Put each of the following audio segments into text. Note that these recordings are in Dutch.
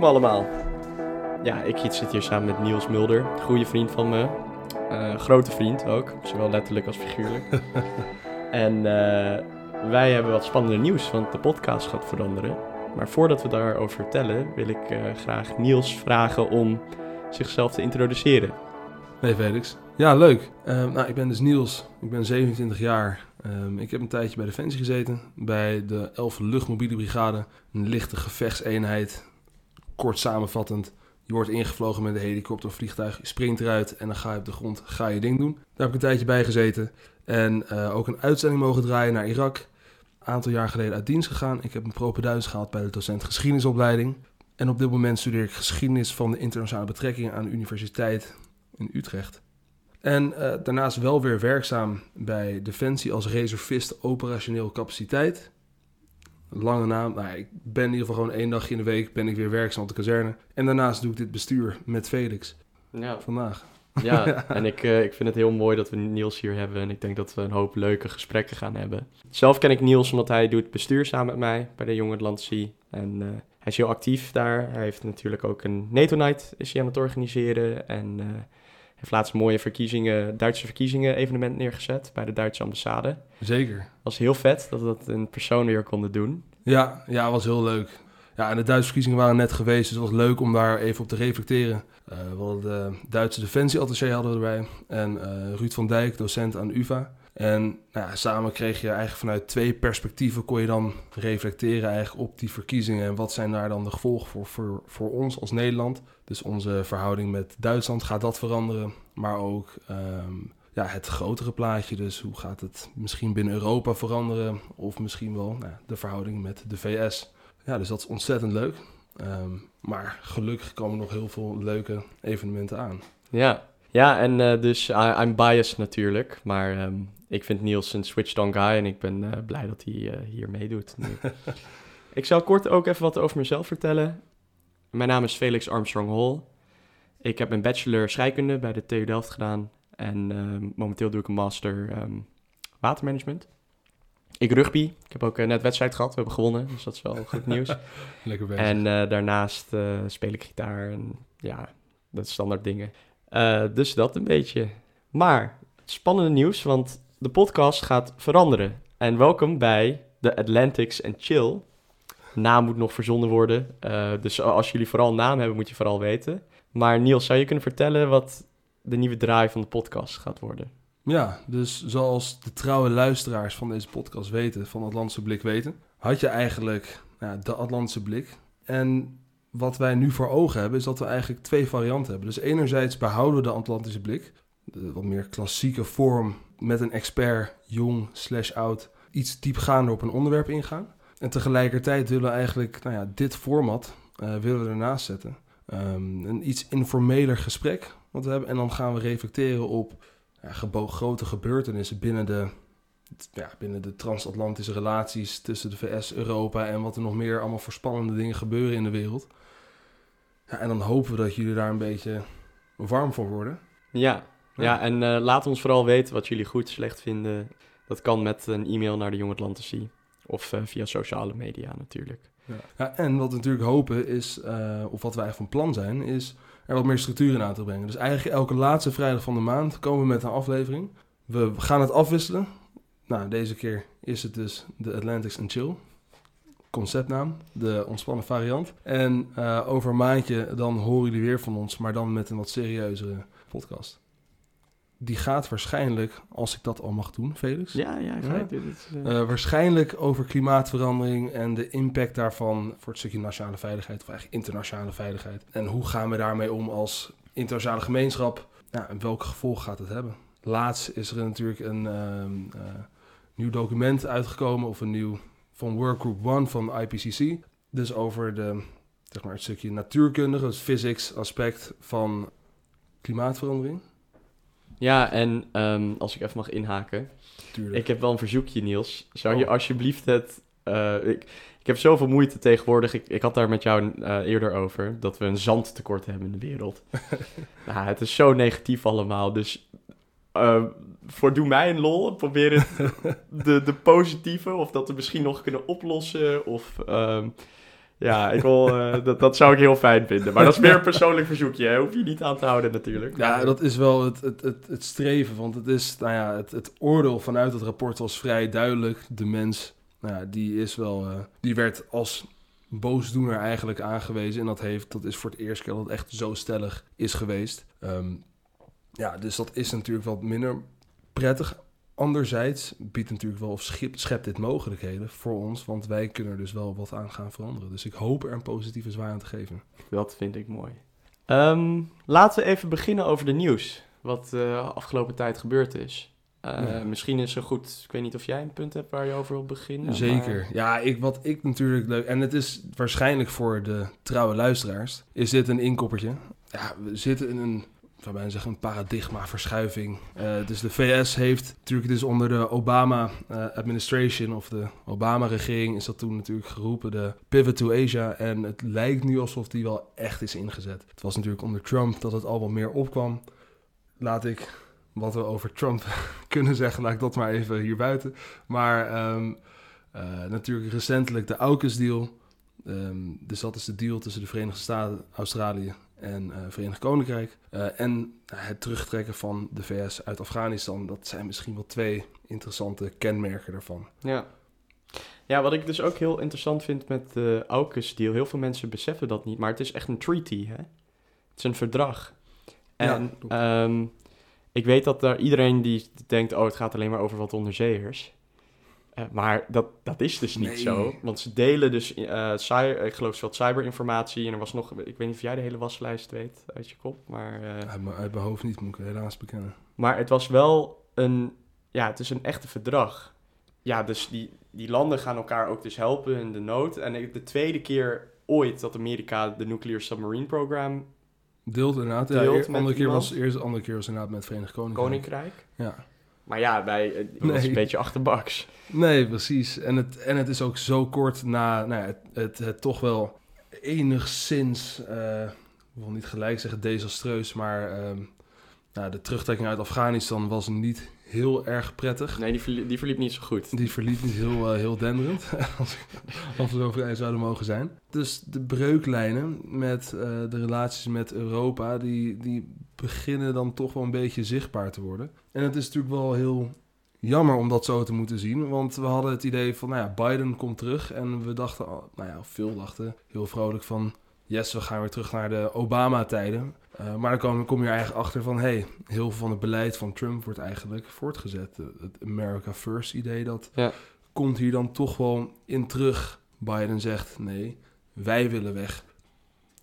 welkom allemaal. Ja, ik zit hier samen met Niels Mulder, goede vriend van me. Uh, grote vriend ook, zowel letterlijk als figuurlijk. en uh, wij hebben wat spannender nieuws, want de podcast gaat veranderen. Maar voordat we daarover vertellen, wil ik uh, graag Niels vragen om zichzelf te introduceren. Hey Felix. Ja, leuk. Uh, nou, ik ben dus Niels. Ik ben 27 jaar. Um, ik heb een tijdje bij Defensie gezeten. Bij de 11e Luchtmobiele Brigade. Een lichte gevechtseenheid. Kort samenvattend. Je wordt ingevlogen met een helikopter of vliegtuig. Je springt eruit en dan ga je op de grond. Ga je ding doen. Daar heb ik een tijdje bij gezeten. En uh, ook een uitzending mogen draaien naar Irak. Een aantal jaar geleden uit dienst gegaan. Ik heb een propeduis gehaald bij de docent geschiedenisopleiding. En op dit moment studeer ik geschiedenis van de internationale betrekkingen aan de Universiteit in Utrecht. En uh, daarnaast wel weer werkzaam bij Defensie als reservist operationeel capaciteit. Lange naam. Nou, ik ben in ieder geval gewoon één dagje in de week ben ik weer werkzaam op de kazerne. En daarnaast doe ik dit bestuur met Felix. Ja. Vandaag. Ja, en ik, uh, ik vind het heel mooi dat we Niels hier hebben. En ik denk dat we een hoop leuke gesprekken gaan hebben. Zelf ken ik Niels omdat hij doet bestuur samen met mij bij de Jonge Atlantici. En uh, hij is heel actief daar. Hij heeft natuurlijk ook een NATO Night is hij aan het organiseren. En uh, heeft laatst mooie verkiezingen, Duitse verkiezingen evenement neergezet bij de Duitse ambassade. Zeker. was heel vet dat we dat in persoon weer konden doen. Ja, ja, was heel leuk. Ja, en de Duitse verkiezingen waren net geweest, dus het was leuk om daar even op te reflecteren. Uh, we hadden de Duitse defensieattaché hadden we erbij en uh, Ruud van Dijk, docent aan UvA. En nou samen kreeg je eigenlijk vanuit twee perspectieven kon je dan reflecteren eigenlijk op die verkiezingen. En wat zijn daar dan de gevolgen voor, voor, voor ons als Nederland? Dus onze verhouding met Duitsland, gaat dat veranderen? Maar ook um, ja, het grotere plaatje, dus hoe gaat het misschien binnen Europa veranderen? Of misschien wel nou, de verhouding met de VS. Ja, dus dat is ontzettend leuk. Um, maar gelukkig komen nog heel veel leuke evenementen aan. Ja, ja en uh, dus I, I'm biased natuurlijk, maar um, ik vind Niels een switched-on guy en ik ben uh, blij dat hij uh, hier meedoet. ik zal kort ook even wat over mezelf vertellen. Mijn naam is Felix Armstrong Hall. Ik heb een bachelor scheikunde bij de TU Delft gedaan en uh, momenteel doe ik een master um, watermanagement. Ik rugby. Ik heb ook net wedstrijd gehad. We hebben gewonnen, dus dat is wel goed nieuws. Lekker bezig. En daarnaast speel ik gitaar en ja, dat standaard dingen. Dus dat een beetje. Maar spannende nieuws, want de podcast gaat veranderen. En welkom bij de Atlantics and Chill. Naam moet nog verzonnen worden. Uh, dus als jullie vooral naam hebben, moet je vooral weten. Maar Niels, zou je kunnen vertellen wat de nieuwe draai van de podcast gaat worden? Ja, dus zoals de trouwe luisteraars van deze podcast weten, van Atlantische Blik weten, had je eigenlijk de Atlantische Blik. En wat wij nu voor ogen hebben, is dat we eigenlijk twee varianten hebben. Dus enerzijds behouden we de Atlantische Blik, de wat meer klassieke vorm met een expert, jong slash oud, iets diepgaander op een onderwerp ingaan. En tegelijkertijd willen we eigenlijk nou ja, dit format uh, willen we ernaast zetten. Um, een iets informeler gesprek wat we hebben. En dan gaan we reflecteren op ja, grote gebeurtenissen binnen de, ja, binnen de transatlantische relaties tussen de VS, Europa en wat er nog meer allemaal voor spannende dingen gebeuren in de wereld. Ja, en dan hopen we dat jullie daar een beetje warm voor worden. Ja, ja, en uh, laat ons vooral weten wat jullie goed, slecht vinden. Dat kan met een e-mail naar de Jong Atlantici. Of uh, via sociale media natuurlijk. Ja. ja. en wat we natuurlijk hopen is, uh, of wat wij van plan zijn, is er wat meer structuur in aan te brengen. Dus eigenlijk elke laatste vrijdag van de maand komen we met een aflevering. We gaan het afwisselen. Nou, deze keer is het dus de Atlantics and Chill. Conceptnaam, de ontspannen variant. En uh, over een maandje dan horen jullie weer van ons, maar dan met een wat serieuzere podcast die gaat waarschijnlijk, als ik dat al mag doen, Felix. Ja, ja, ga ja. Dit, uh... Uh, waarschijnlijk over klimaatverandering en de impact daarvan voor het stukje nationale veiligheid, of eigenlijk internationale veiligheid. En hoe gaan we daarmee om als internationale gemeenschap? Ja, en welke gevolgen gaat het hebben? Laatst is er natuurlijk een uh, nieuw document uitgekomen, of een nieuw van Workgroup One van IPCC. Dus over de, zeg maar, het stukje natuurkundige, het physics aspect van klimaatverandering. Ja, en um, als ik even mag inhaken. Tuurlijk. Ik heb wel een verzoekje, Niels. Zou je oh. alsjeblieft het... Uh, ik, ik heb zoveel moeite tegenwoordig. Ik, ik had daar met jou uh, eerder over. Dat we een zandtekort hebben in de wereld. nou, het is zo negatief allemaal. Dus uh, voor doe mij een lol. Probeer het de, de positieve. Of dat we misschien nog kunnen oplossen. Of... Um, Ja, ik wil, eh, dat, dat zou ik heel fijn vinden. Maar dat is meer een persoonlijk verzoekje. Hè? Hoef je niet aan te houden natuurlijk. Ja, dat is wel het, het, het, het streven. Want het is, nou ja, het, het oordeel vanuit het rapport was vrij duidelijk. De mens, nou ja, die is wel, eh, die werd als boosdoener eigenlijk aangewezen. En dat, heeft, dat is voor het eerst keer dat het echt zo stellig is geweest. Ehm, ja, dus dat is natuurlijk wat minder prettig. Anderzijds biedt natuurlijk wel of schept dit mogelijkheden voor ons, want wij kunnen er dus wel wat aan gaan veranderen. Dus ik hoop er een positieve zwaai aan te geven. Dat vind ik mooi. Ehm, laten we even beginnen over de nieuws. Wat de afgelopen tijd gebeurd is. Eh, Ja. Misschien is het goed, ik weet niet of jij een punt hebt waar je over wil beginnen. Zeker. maar- Ja, ik, wat ik natuurlijk leuk. En het is waarschijnlijk voor de trouwe luisteraars. Is dit een inkoppertje? Ja, we zitten in een. Zou bijna zeggen een paradigmaverschuiving. Eh dus de VS heeft natuurlijk, dus onder de Obama eh, of de Obama-regering is dat toen natuurlijk geroepen, de pivot to Asia. En het lijkt nu alsof die wel echt is ingezet. Het was natuurlijk onder Trump dat het al wat meer opkwam. Laat ik wat we over Trump kunnen zeggen, laat ik dat maar even hier buiten. Maar ehm, eh, natuurlijk recentelijk de AUKUS-deal. Ehm, dus dat is de deal tussen de Verenigde Staten, Australië en eh Verenigd Koninkrijk. Eh, en het terugtrekken van de VS uit Afghanistan. Dat zijn misschien wel twee interessante kenmerken daarvan. Ja. ja, wat ik dus ook heel interessant vind met de AUKUS-deal. Heel veel mensen beseffen dat niet, maar het is echt een treaty. Hè? Het is een verdrag. Ja, En klopt. ehm, ik weet dat er iedereen die denkt, oh, het gaat alleen maar over wat onderzeeërs. Eh, maar dat, dat is dus niet Nee. zo. Want ze delen dus, cy- ik geloof wat cyberinformatie. En er was nog, ik weet niet of jij de hele waslijst weet uit je kop. Maar, eh, Uit, mijn, uit mijn hoofd niet, moet ik helaas bekennen. maar het was wel een, ja, het is een echte verdrag. Ja, dus die, die landen gaan elkaar ook dus helpen in de nood. En de tweede keer ooit dat Amerika de Nuclear Submarine Program Deelt inderdaad. Ja, eer- andere keer was eerst, de andere keer was inderdaad met het Verenigd Koninkrijk. Koninkrijk. Ja. Maar ja, bij, eh, was Nee. een beetje achterbaks. Nee, precies. En het, en het is ook zo kort na nou ja, het, het, het toch wel enigszins, eh, ik wil niet gelijk zeggen desastreus, maar ehm, nou, de terugtrekking uit Afghanistan was niet heel erg prettig. Nee, die, verlie- die verliep niet zo goed. Die verliep niet heel, eh, heel denderend, als, als we zo vrij zouden mogen zijn. Dus de breuklijnen met eh, de relaties met Europa, die, die beginnen dan toch wel een beetje zichtbaar te worden. En het is natuurlijk wel heel jammer om dat zo te moeten zien, want we hadden het idee van, nou ja, Biden komt terug. En we dachten, nou ja, veel dachten heel vrolijk van, yes, we gaan weer terug naar de Obama-tijden. Eh, maar dan kom, kom je er eigenlijk achter van, hey, heel veel van het beleid van Trump wordt eigenlijk voortgezet. Eh, Het America First idee, dat Ja. komt hier dan toch wel in terug. Biden zegt, nee, wij willen weg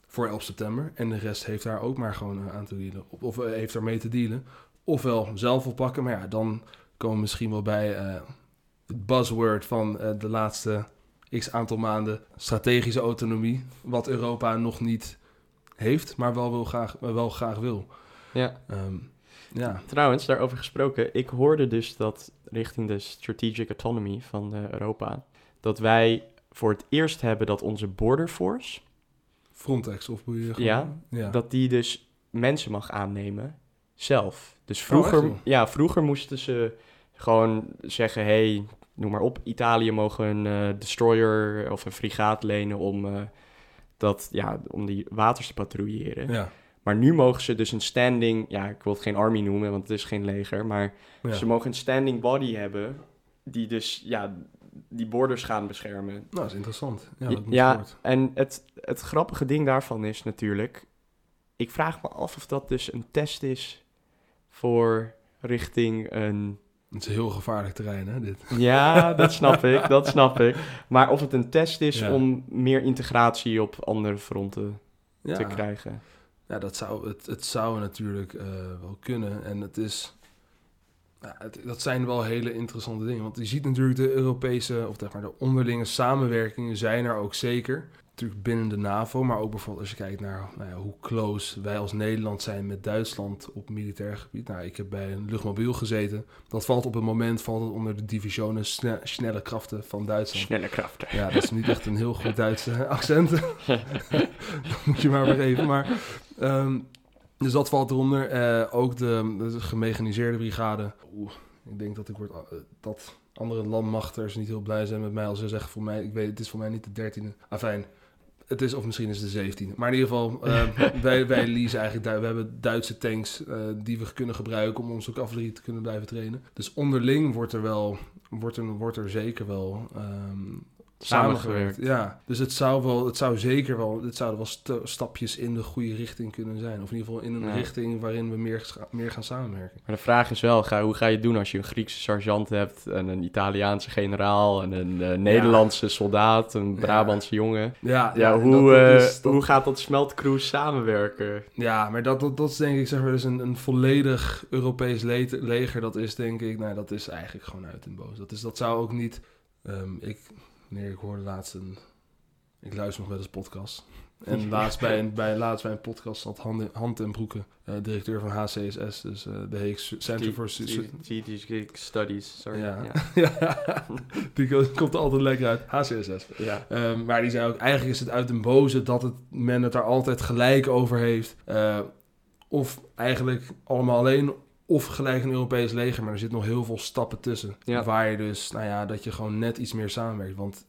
voor 11 september. En de rest heeft daar ook maar gewoon eh, aan te dealen. Of, heeft daar mee te dealen. Ofwel zelf oppakken, maar ja, dan komen we misschien wel bij het buzzword van de laatste x aantal maanden. Strategische autonomie, wat Europa nog niet heeft, maar wel, wil graag, wel graag wil. Ja. Ehm, ja, Trouwens, daarover gesproken, ik hoorde dus dat richting de strategic autonomy van eh, Europa, dat wij voor het eerst hebben dat onze border force, Frontex of gewoon- Ja, ja. dat die dus mensen mag aannemen zelf. Dus Oh, vroeger, ja, vroeger moesten ze gewoon zeggen, hey, noem maar op, Italië mogen een eh, destroyer of een frigaat lenen om, eh, dat, ja, om die waters te patrouilleren. ja. Maar nu mogen ze dus een standing, ja, ik wil het geen army noemen, want het is geen leger, maar ja. ze mogen een standing body hebben die dus, ja, die borders gaan beschermen. Nou, dat is interessant. Ja, dat moet ja. En het, het grappige ding daarvan is natuurlijk, ik vraag me af of dat dus een test is voor richting een... Het is een heel gevaarlijk terrein, hè, dit. Ja, dat snap ik, dat snap ik. Maar of het een test is Ja. om meer integratie op andere fronten Ja, te krijgen. ja dat zou, het, het zou natuurlijk eh, wel kunnen. En het is... Ja, het, dat zijn wel hele interessante dingen. Want je ziet natuurlijk de Europese, of zeg maar de onderlinge samenwerkingen zijn er ook zeker. Natuurlijk binnen de NAVO, maar ook bijvoorbeeld als je kijkt naar nou ja, hoe close wij als Nederland zijn met Duitsland op militair gebied. Nou, ik heb bij een luchtmobiel gezeten. Dat valt op het moment valt het onder de divisionen sne- snelle krachten van Duitsland. Snelle krachten. Ja, dat is niet echt een heel goed Duitse accent. dat moet je maar weer even. Maar, ehm, dus dat valt eronder. Eh, ook de, de gemechaniseerde brigade. Oeh, ik denk dat ik word, eh, dat andere landmachters niet heel blij zijn met mij als ze zeggen voor mij, ik weet, het is voor mij niet de dertiende. Afijn, Het is, of misschien is het de 17. Maar in ieder geval, uh, wij, wij leasen eigenlijk... We hebben Duitse tanks uh, die we kunnen gebruiken... om onze cavalerie te kunnen blijven trainen. Dus onderling wordt er wel... Wordt er, wordt er zeker wel... Um, samengewerkt. Ja, dus het zou wel, het zou zeker wel, het zouden wel st stapjes in de goede richting kunnen zijn. Of in ieder geval in een richting waarin we meer, meer gaan samenwerken. Maar de vraag is wel, ga, hoe ga je het doen als je een Griekse sergeant hebt en een Italiaanse generaal en een uh, Nederlandse soldaat, een Brabantse jongen? Ja, ja, hoe, dat, dat is, uh, hoe gaat dat smeltkroes samenwerken? Ja, maar dat, dat, dat is denk ik zeg maar dus een, een volledig Europees le leger. Dat is denk ik, nou dat is eigenlijk gewoon uit en boos. Dat, is, dat zou ook niet, um, ik Nee, ik hoorde laatst een... Ik luister nog wel eens podcast. En laatst bij, een, bij, laatst bij een podcast zat Hand, Hand en Broeken, uh, directeur van HCSS, dus uh, de Heeks Center for Strategic Studies. Sorry. Ja, ja. die komt altijd lekker uit. HCSS. Ja. Um, maar die zei ook, eigenlijk is het uit een boze dat het, men het daar altijd gelijk over heeft. Uh, of eigenlijk allemaal alleen of gelijk een Europees leger, maar er zit nog heel veel stappen tussen. Waar je dus, nou ja, dat je gewoon net iets meer samenwerkt. Want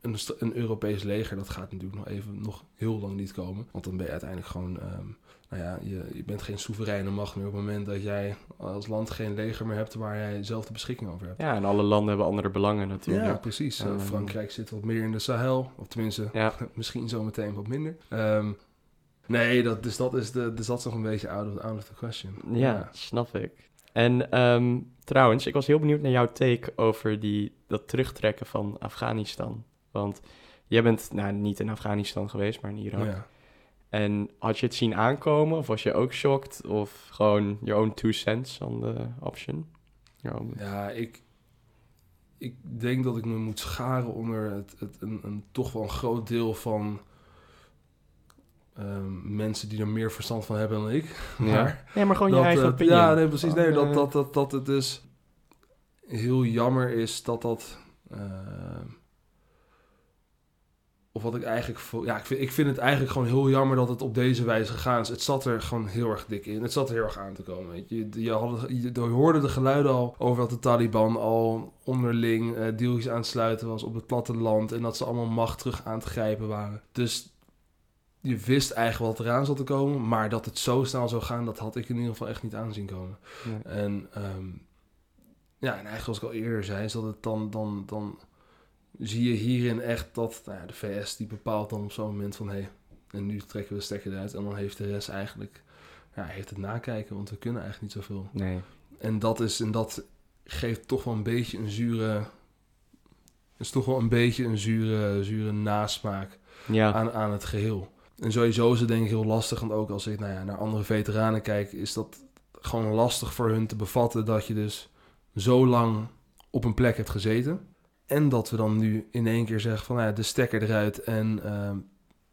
een, een Europees leger, dat gaat natuurlijk nog even nog heel lang niet komen. Want dan ben je uiteindelijk gewoon, um, nou ja, je, je bent geen soevereine macht meer op het moment dat jij als land geen leger meer hebt waar jij zelf de beschikking over hebt. Ja, en alle landen hebben andere belangen natuurlijk. Ja, precies. Um, Frankrijk zit wat meer in de Sahel, of tenminste, ja. misschien zometeen wat minder. Um, Nee, dat, dus, dat is de, dus dat is nog een beetje out of, out of the question. Ja, snap ik. En um, trouwens, ik was heel benieuwd naar jouw take over die, dat terugtrekken van Afghanistan. Want jij bent nou, niet in Afghanistan geweest, maar in Irak. Ja. En had je het zien aankomen of was je ook shocked? Of gewoon your own two cents on the option? Ja, ik, ik denk dat ik me moet scharen onder het, het, een, een, toch wel een groot deel van um, mensen die er meer verstand van hebben dan ik. Maar, ja, maar gewoon je eigen uh, Ja, nee, precies. Nee, dat, dat, dat, dat het dus heel jammer is dat dat... Uh, of wat ik eigenlijk... Ja, ik vind, ik vind het eigenlijk gewoon heel jammer dat het op deze wijze gegaan is. Het zat er gewoon heel erg dik in. Het zat er heel erg aan te komen. Weet je. Je, had, je, je hoorde de geluiden al over dat de Taliban al onderling uh, deeltjes aan het sluiten was op het platteland. En dat ze allemaal macht terug aan te grijpen waren. Dus je wist eigenlijk wat eraan zat te komen, maar dat het zo snel zou gaan, dat had ik in ieder geval echt niet aanzien komen. En um, ja, en eigenlijk zoals ik al eerder zei, is dat het dan, dan, dan zie je hierin echt dat nou ja, de VS die bepaalt dan op zo'n moment van hé, hey, en nu trekken we de stekker eruit en dan heeft de rest eigenlijk, ja, heeft het nakijken, want we kunnen eigenlijk niet zoveel. Nee. En dat is, en dat geeft toch wel een beetje een zure, is toch wel een beetje een zure, zure nasmaak ja. aan, aan het geheel. En sowieso is het denk ik heel lastig. Want ook als ik nou ja, naar andere veteranen kijk, is dat gewoon lastig voor hun te bevatten dat je dus zo lang op een plek hebt gezeten. En dat we dan nu in één keer zeggen van nou ja, de stekker eruit en uh,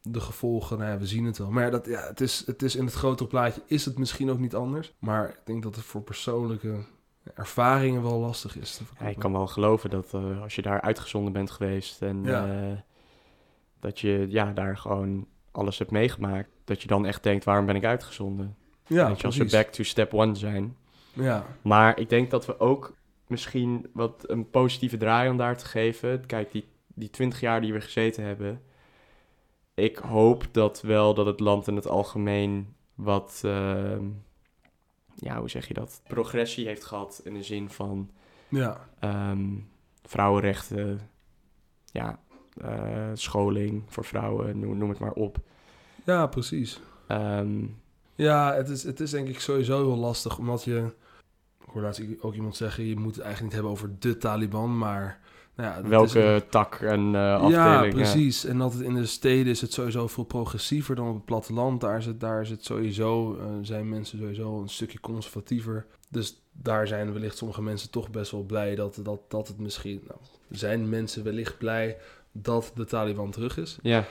de gevolgen, nou ja, we zien het wel. Maar dat, ja, het, is, het is in het grotere plaatje is het misschien ook niet anders. Maar ik denk dat het voor persoonlijke ervaringen wel lastig is. Ja, ik kan wel geloven dat uh, als je daar uitgezonden bent geweest en ja. uh, dat je ja, daar gewoon alles hebt meegemaakt, dat je dan echt denkt, waarom ben ik uitgezonden? Ja, Weet je, als we back to step one zijn. Ja. Maar ik denk dat we ook misschien wat een positieve draai om daar te geven. Kijk, die, die 20 jaar die we gezeten hebben. Ik hoop dat wel dat het land in het algemeen wat, uh, ja, hoe zeg je dat? Progressie heeft gehad in de zin van ja. Um, vrouwenrechten, ja, scholing voor vrouwen, noem, noem het maar op. Ja, precies. Um, ja, het is, het is denk ik sowieso heel lastig, omdat je... Ik hoorde laatst ook iemand zeggen, je moet het eigenlijk niet hebben over de Taliban, maar... Nou ja, Welke tak en uh, afdeling. Ja, precies. En dat het in de steden is het sowieso veel progressiever dan op het platteland. Daar is het, daar is het sowieso, uh, zijn mensen sowieso een stukje conservatiever. Dus daar zijn wellicht sommige mensen toch best wel blij dat, dat, dat het misschien... Nou, zijn mensen wellicht blij dat de Taliban terug is. Ja.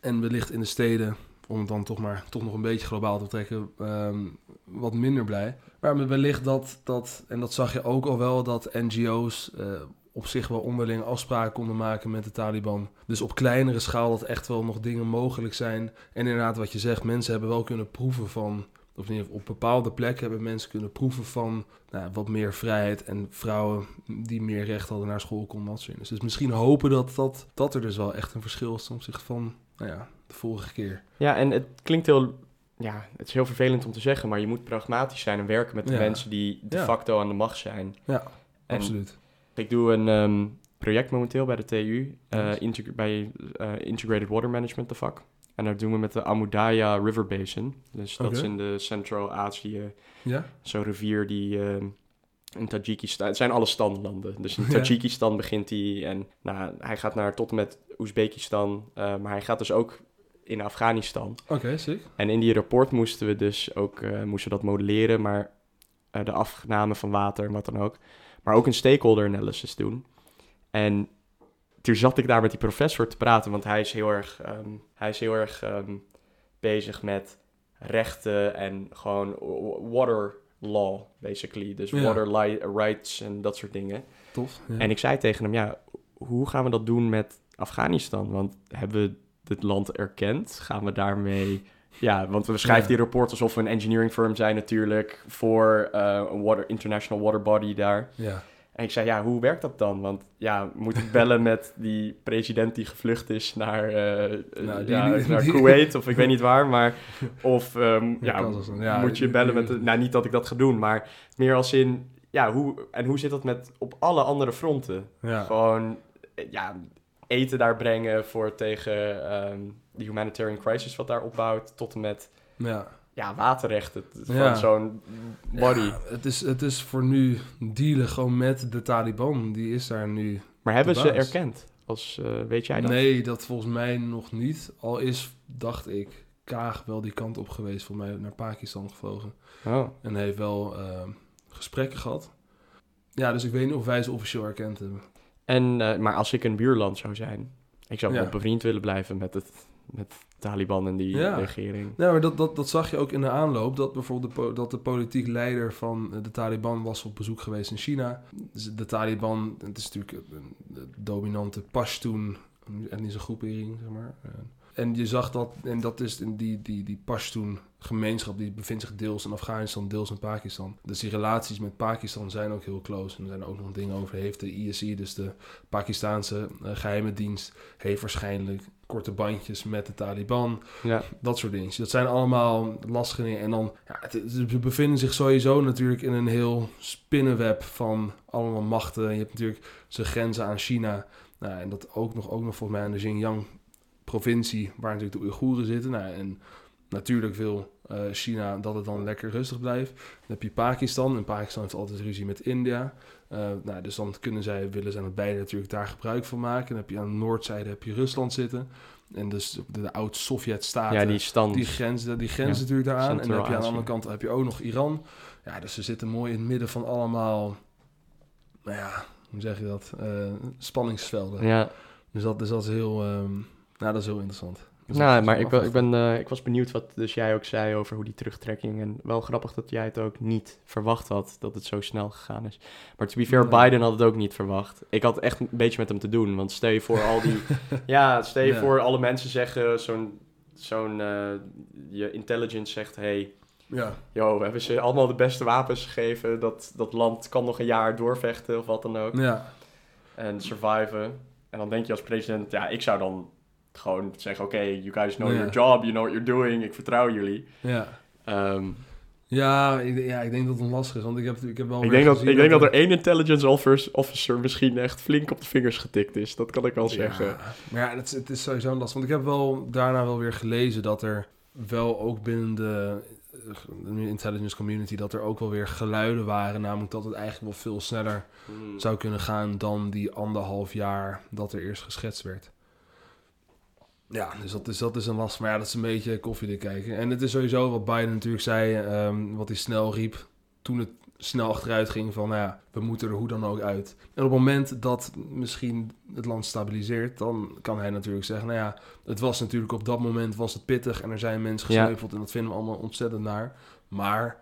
En wellicht in de steden, om het dan toch maar toch nog een beetje globaal te trekken, ehm, wat minder blij. Maar wellicht dat, dat, en dat zag je ook al wel, dat NGO's uh, eh, op zich wel onderling afspraken konden maken met de Taliban. Dus op kleinere schaal dat echt wel nog dingen mogelijk zijn. En inderdaad, wat je zegt, mensen hebben wel kunnen proeven van of in op bepaalde plekken hebben mensen kunnen proeven van nou, wat meer vrijheid en vrouwen die meer recht hadden naar school konden dat Dus misschien hopen dat, dat dat er dus wel echt een verschil is ten opzichte van nou ja, de vorige keer. Ja, en het klinkt heel... Ja, het is heel vervelend om te zeggen, maar je moet pragmatisch zijn en werken met de Ja. mensen die de Ja. facto aan de macht zijn. Ja, En absoluut. Ik doe een ehm, project momenteel bij de TU, eh, bij eh, Integrated Water Management, de vak. En dat doen we met de Amudaya River Basin. Dus dat is in de Centraal-Azië, Ja? zo'n rivier die ehm, in Tajikistan... Het zijn alle standlanden. Dus in Ja. Tajikistan begint hij en nou, hij gaat naar tot en met Oezbekistan. eh, maar hij gaat dus ook in Afghanistan. Oké, sick. En in die rapport moesten we dus ook eh, moesten dat modelleren, maar eh, de afname van water en wat dan ook. Maar ook een stakeholder analysis doen. En toen zat ik daar met die professor te praten, want hij is heel erg, ehm, hij is heel erg ehm, bezig met rechten en gewoon water law, basically. Dus Ja. water rights en dat soort dingen. Tof. Ja. En ik zei tegen hem, ja, hoe gaan we dat doen met Afghanistan? Want hebben we het land erkend? Gaan we daarmee... Ja, want we schrijven Ja. die rapport alsof we een engineering firm zijn natuurlijk... voor eh, een water, international water body daar. ja. En ik zei, ja, hoe werkt dat dan? Want ja, moet ik bellen met die president die gevlucht is naar, eh, Nou, die- ja, die- naar die- Kuwait of ik weet niet waar, maar of ehm, Ja, moet je bellen met, de, nou niet dat ik dat ga doen, maar meer als in, ja, hoe, en hoe zit dat met op alle andere fronten? Ja. Gewoon, eh, ja, eten daar brengen voor tegen ehm die humanitarian crisis wat daar opbouwt, tot en met, ja. Ja, waterrechten van Ja. zo'n body. Ja, het, is, het is voor nu dealen gewoon met de Taliban. Die is daar nu. Maar hebben ze erkend? Als, eh, weet jij dat? Nee, dat volgens mij nog niet. Al is, dacht ik, Kaag wel die kant op geweest. Voor mij naar Pakistan gevlogen. Oh. En heeft wel eh, gesprekken gehad. Ja, dus ik weet niet of wij ze officieel erkend hebben. En, eh, maar als ik een buurland zou zijn, ik zou wel Ja. bevriend willen blijven met het met Taliban en die Ja. regering. Nou, maar dat, dat, dat zag je ook in de aanloop. Dat bijvoorbeeld de, dat de politiek leider van de Taliban was op bezoek geweest in China. Dus de Taliban, het is natuurlijk een, een dominante Pashtun etnische groepering, zeg maar. En je zag dat, en dat is in die, die, die Pashtun gemeenschap, die bevindt zich deels in Afghanistan, deels in Pakistan. Dus die relaties met Pakistan zijn ook heel close. En er zijn ook nog dingen over. Heeft de ISI, dus de Pakistaanse eh, geheime dienst, heeft waarschijnlijk korte bandjes met de Taliban. Ja. Dat soort dingen. Dat zijn allemaal lastige dingen. En dan, ja, ze bevinden zich sowieso natuurlijk in een heel spinnenweb van allemaal machten. Je hebt natuurlijk zijn grenzen aan China. Nou, en dat ook nog, ook nog volgens mij aan de Xinjiang-provincie, waar natuurlijk de Oeigoeren zitten. Nou, en natuurlijk wil eh, China dat het dan lekker rustig blijft. Dan heb je Pakistan. En Pakistan heeft altijd ruzie met India. Eh, nou, dus dan kunnen zij, willen zij met beide natuurlijk daar gebruik van maken. Dan heb je aan de noordzijde heb je Rusland zitten. En dus de, de oud-Sovjet-staten. ja, die stand. Die grens, die grens Ja, natuurlijk daaraan. En dan heb je aan de andere kant heb je ook nog Iran. Ja, dus ze zitten mooi in het midden van allemaal, nou ja, hoe zeg je dat, eh, spanningsvelden. ja. Dus, dat, dus dat is heel, ehm, nou dat is heel interessant. Nou, maar ik, ik, ben, eh, ik was benieuwd wat dus jij ook zei over hoe die terugtrekking... En wel grappig dat jij het ook niet verwacht had, dat het zo snel gegaan is. Maar to be fair, Nee. Biden had het ook niet verwacht. Ik had echt een beetje met hem te doen, want stel je voor al die... ja, stel je Ja. voor alle mensen zeggen, zo'n... zo'n eh, je intelligence zegt, hey, Ja, yo, we hebben ze allemaal de beste wapens gegeven. Dat, dat land kan nog een jaar doorvechten of wat dan ook. ja, En surviven. En dan denk je als president, ja, ik zou dan gewoon zeggen, oké, you guys know Ja. your job, you know what you're doing, ik vertrouw jullie. ja. Ehm, Ja, ik, ja, ik denk dat het lastig is, want ik heb, ik heb wel ik denk, dat, ik denk dat er één intelligence officer, officer misschien echt flink op de vingers getikt is. Dat kan ik wel zeggen. Maar ja, het is, het is sowieso lastig. Want ik heb wel daarna wel weer gelezen dat er wel ook binnen de, de intelligence community... dat er ook wel weer geluiden waren. Namelijk dat het eigenlijk wel veel sneller Hmm. zou kunnen gaan dan die anderhalf jaar dat er eerst geschetst werd. Ja, dus dat is, dat is een last. Maar ja, dat is een beetje koffiedik kijken. En het is sowieso wat Biden natuurlijk zei, ehm, wat hij snel riep toen het snel achteruit ging van, nou ja, we moeten er hoe dan ook uit. En op het moment dat misschien het land stabiliseert, dan kan hij natuurlijk zeggen, nou ja, het was natuurlijk op dat moment was het pittig en er zijn mensen Ja. gesneuveld en dat vinden we allemaal ontzettend naar. Maar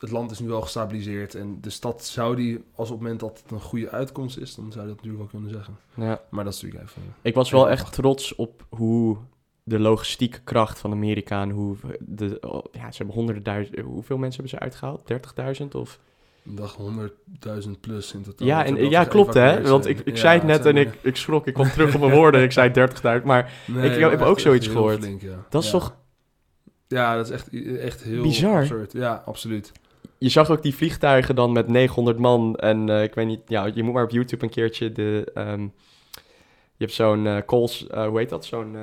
het land is nu wel gestabiliseerd en de stad zou die, als op het moment dat het een goede uitkomst is, dan zou je dat natuurlijk wel kunnen zeggen. Ja. Maar dat is natuurlijk even... Ik was wel echt trots op hoe de logistieke kracht van Amerika en hoe de, oh, ja, ze hebben honderden duizend, hoeveel mensen hebben ze uitgehaald? 30.000 of Een dag 100.000 plus in totaal. Ja, en, ja klopt hè. Want ik, ik Ja, zei het net en ik, ik schrok. Ik kwam terug op mijn woorden. Ik zei 30.000. Maar Nee, ik heb ook zoiets gehoord. flink, ja. dat is toch... Ja, dat is echt, echt heel Bizar. absurd. Ja, absoluut. Je zag ook die vliegtuigen dan met 900 man. En eh, ik weet niet... Ja, je moet maar op YouTube een keertje de... ehm, je hebt zo'n eh calls... eh, hoe heet dat? Zo'n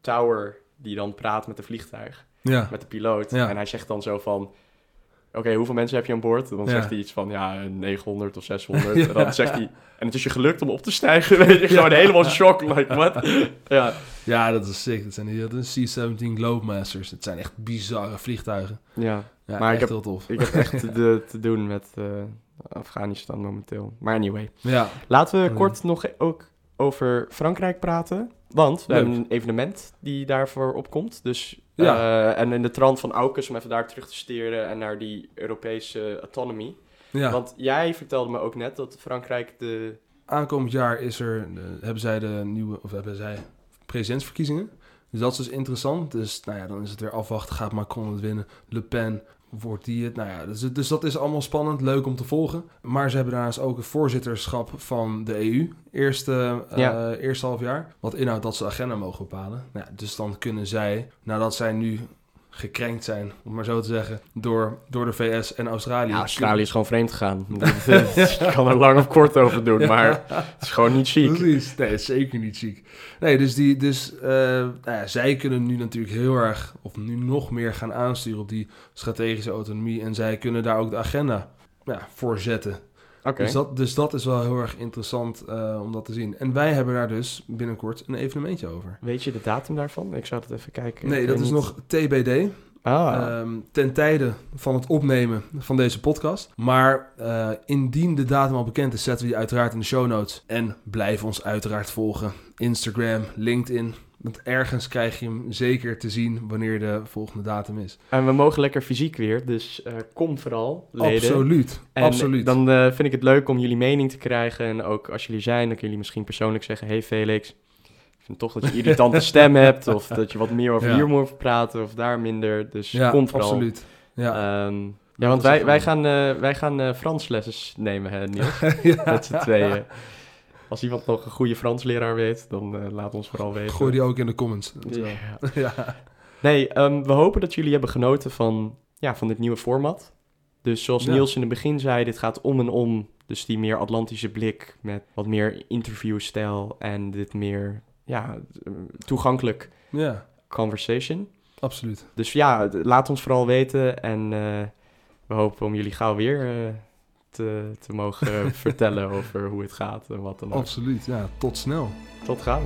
tower die dan praat met de vliegtuig. Ja, met de piloot. Ja. En hij zegt dan zo van... Oké, hoeveel mensen heb je aan boord? Dan zegt hij iets van, ja, 900 of 600. Ja. En dan zegt hij... En het is je gelukt om op te stijgen. Weet je, gewoon helemaal shock. Like, what? ja, ja, dat is sick. Dat zijn die dat is C-17 Globemasters. Het zijn echt bizarre vliegtuigen. ja. Ja, Maar ik heb- heel tof. Ik heb echt te, te doen met eh, Afghanistan momenteel. Maar anyway. Ja, Laten we kort nog ook over Frankrijk praten. Want we Leuk. hebben een evenement die daarvoor opkomt. Dus, Ja. eh, en in de trant van Aukes om even daar terug te steren en naar die Europese autonomie. ja. Want jij vertelde me ook net dat Frankrijk de... aankomend jaar is er, eh, hebben zij de nieuwe, of hebben zij presidentsverkiezingen. Dus dat is dus interessant. Dus nou ja, dan is het weer afwachten. Gaat Macron het winnen? Le Pen, wordt die het? Nou ja, dus, dus dat is allemaal spannend, leuk om te volgen. Maar ze hebben daarnaast ook het voorzitterschap van de EU. Eerste, eh, eerste half jaar. Wat inhoudt dat ze agenda mogen bepalen. Nou ja, dus dan kunnen zij, nadat zij nu gekrenkt zijn, om het maar zo te zeggen, door, door de VS en Australië. Ja, Australië is gewoon vreemd gegaan. Je kan er lang of kort over doen, maar het is gewoon niet chic. Precies. Nee, het is zeker niet ziek. Nee, dus, die, dus eh, nou ja, zij kunnen nu natuurlijk heel erg, of nu nog meer gaan aansturen op die strategische autonomie. En zij kunnen daar ook de agenda ja, voor zetten. Dus, dat, dus dat is wel heel erg interessant eh, om dat te zien. En wij hebben daar dus binnenkort een evenementje over. Weet je de datum daarvan? Ik zou het even kijken. Nee, dat is nog TBD. Ah, Ehm, ten tijde van het opnemen van deze podcast. Maar eh, indien de datum al bekend is, zetten we die uiteraard in de show notes. En blijf ons uiteraard volgen. Instagram, LinkedIn. Want ergens krijg je hem zeker te zien wanneer de volgende datum is. en we mogen lekker fysiek weer, dus eh, kom vooral, leden. Absoluut. En absoluut. dan eh, vind ik het leuk om jullie mening te krijgen. En ook als jullie zijn, dan kunnen jullie misschien persoonlijk zeggen... Hey Felix, ik vind toch dat je irritante stem hebt. Of dat je wat meer over Ja. hier moet praten of daar minder. Dus ja, kom vooral. absoluut. Ja. Ehm, ja, want wij, het wij gaan, eh, wij gaan eh Frans lessons nemen, hè, Niels? ja. Met z'n tweeën. Als iemand nog een goede Fransleraar weet, dan eh, laat ons vooral weten. Gooi die ook in de comments. Ja. ja. Nee, ehm, we hopen dat jullie hebben genoten van, ja, van dit nieuwe format. Dus zoals Ja. Niels in het begin zei, dit gaat om en om. Dus die meer Atlantische blik met wat meer interviewstijl en dit meer ja, toegankelijk ja, conversation. absoluut. Dus ja, laat ons vooral weten en eh, we hopen om jullie gauw weer eh, te, te mogen vertellen over hoe het gaat en wat dan ook. Absoluut. Ja, tot snel. Tot gauw.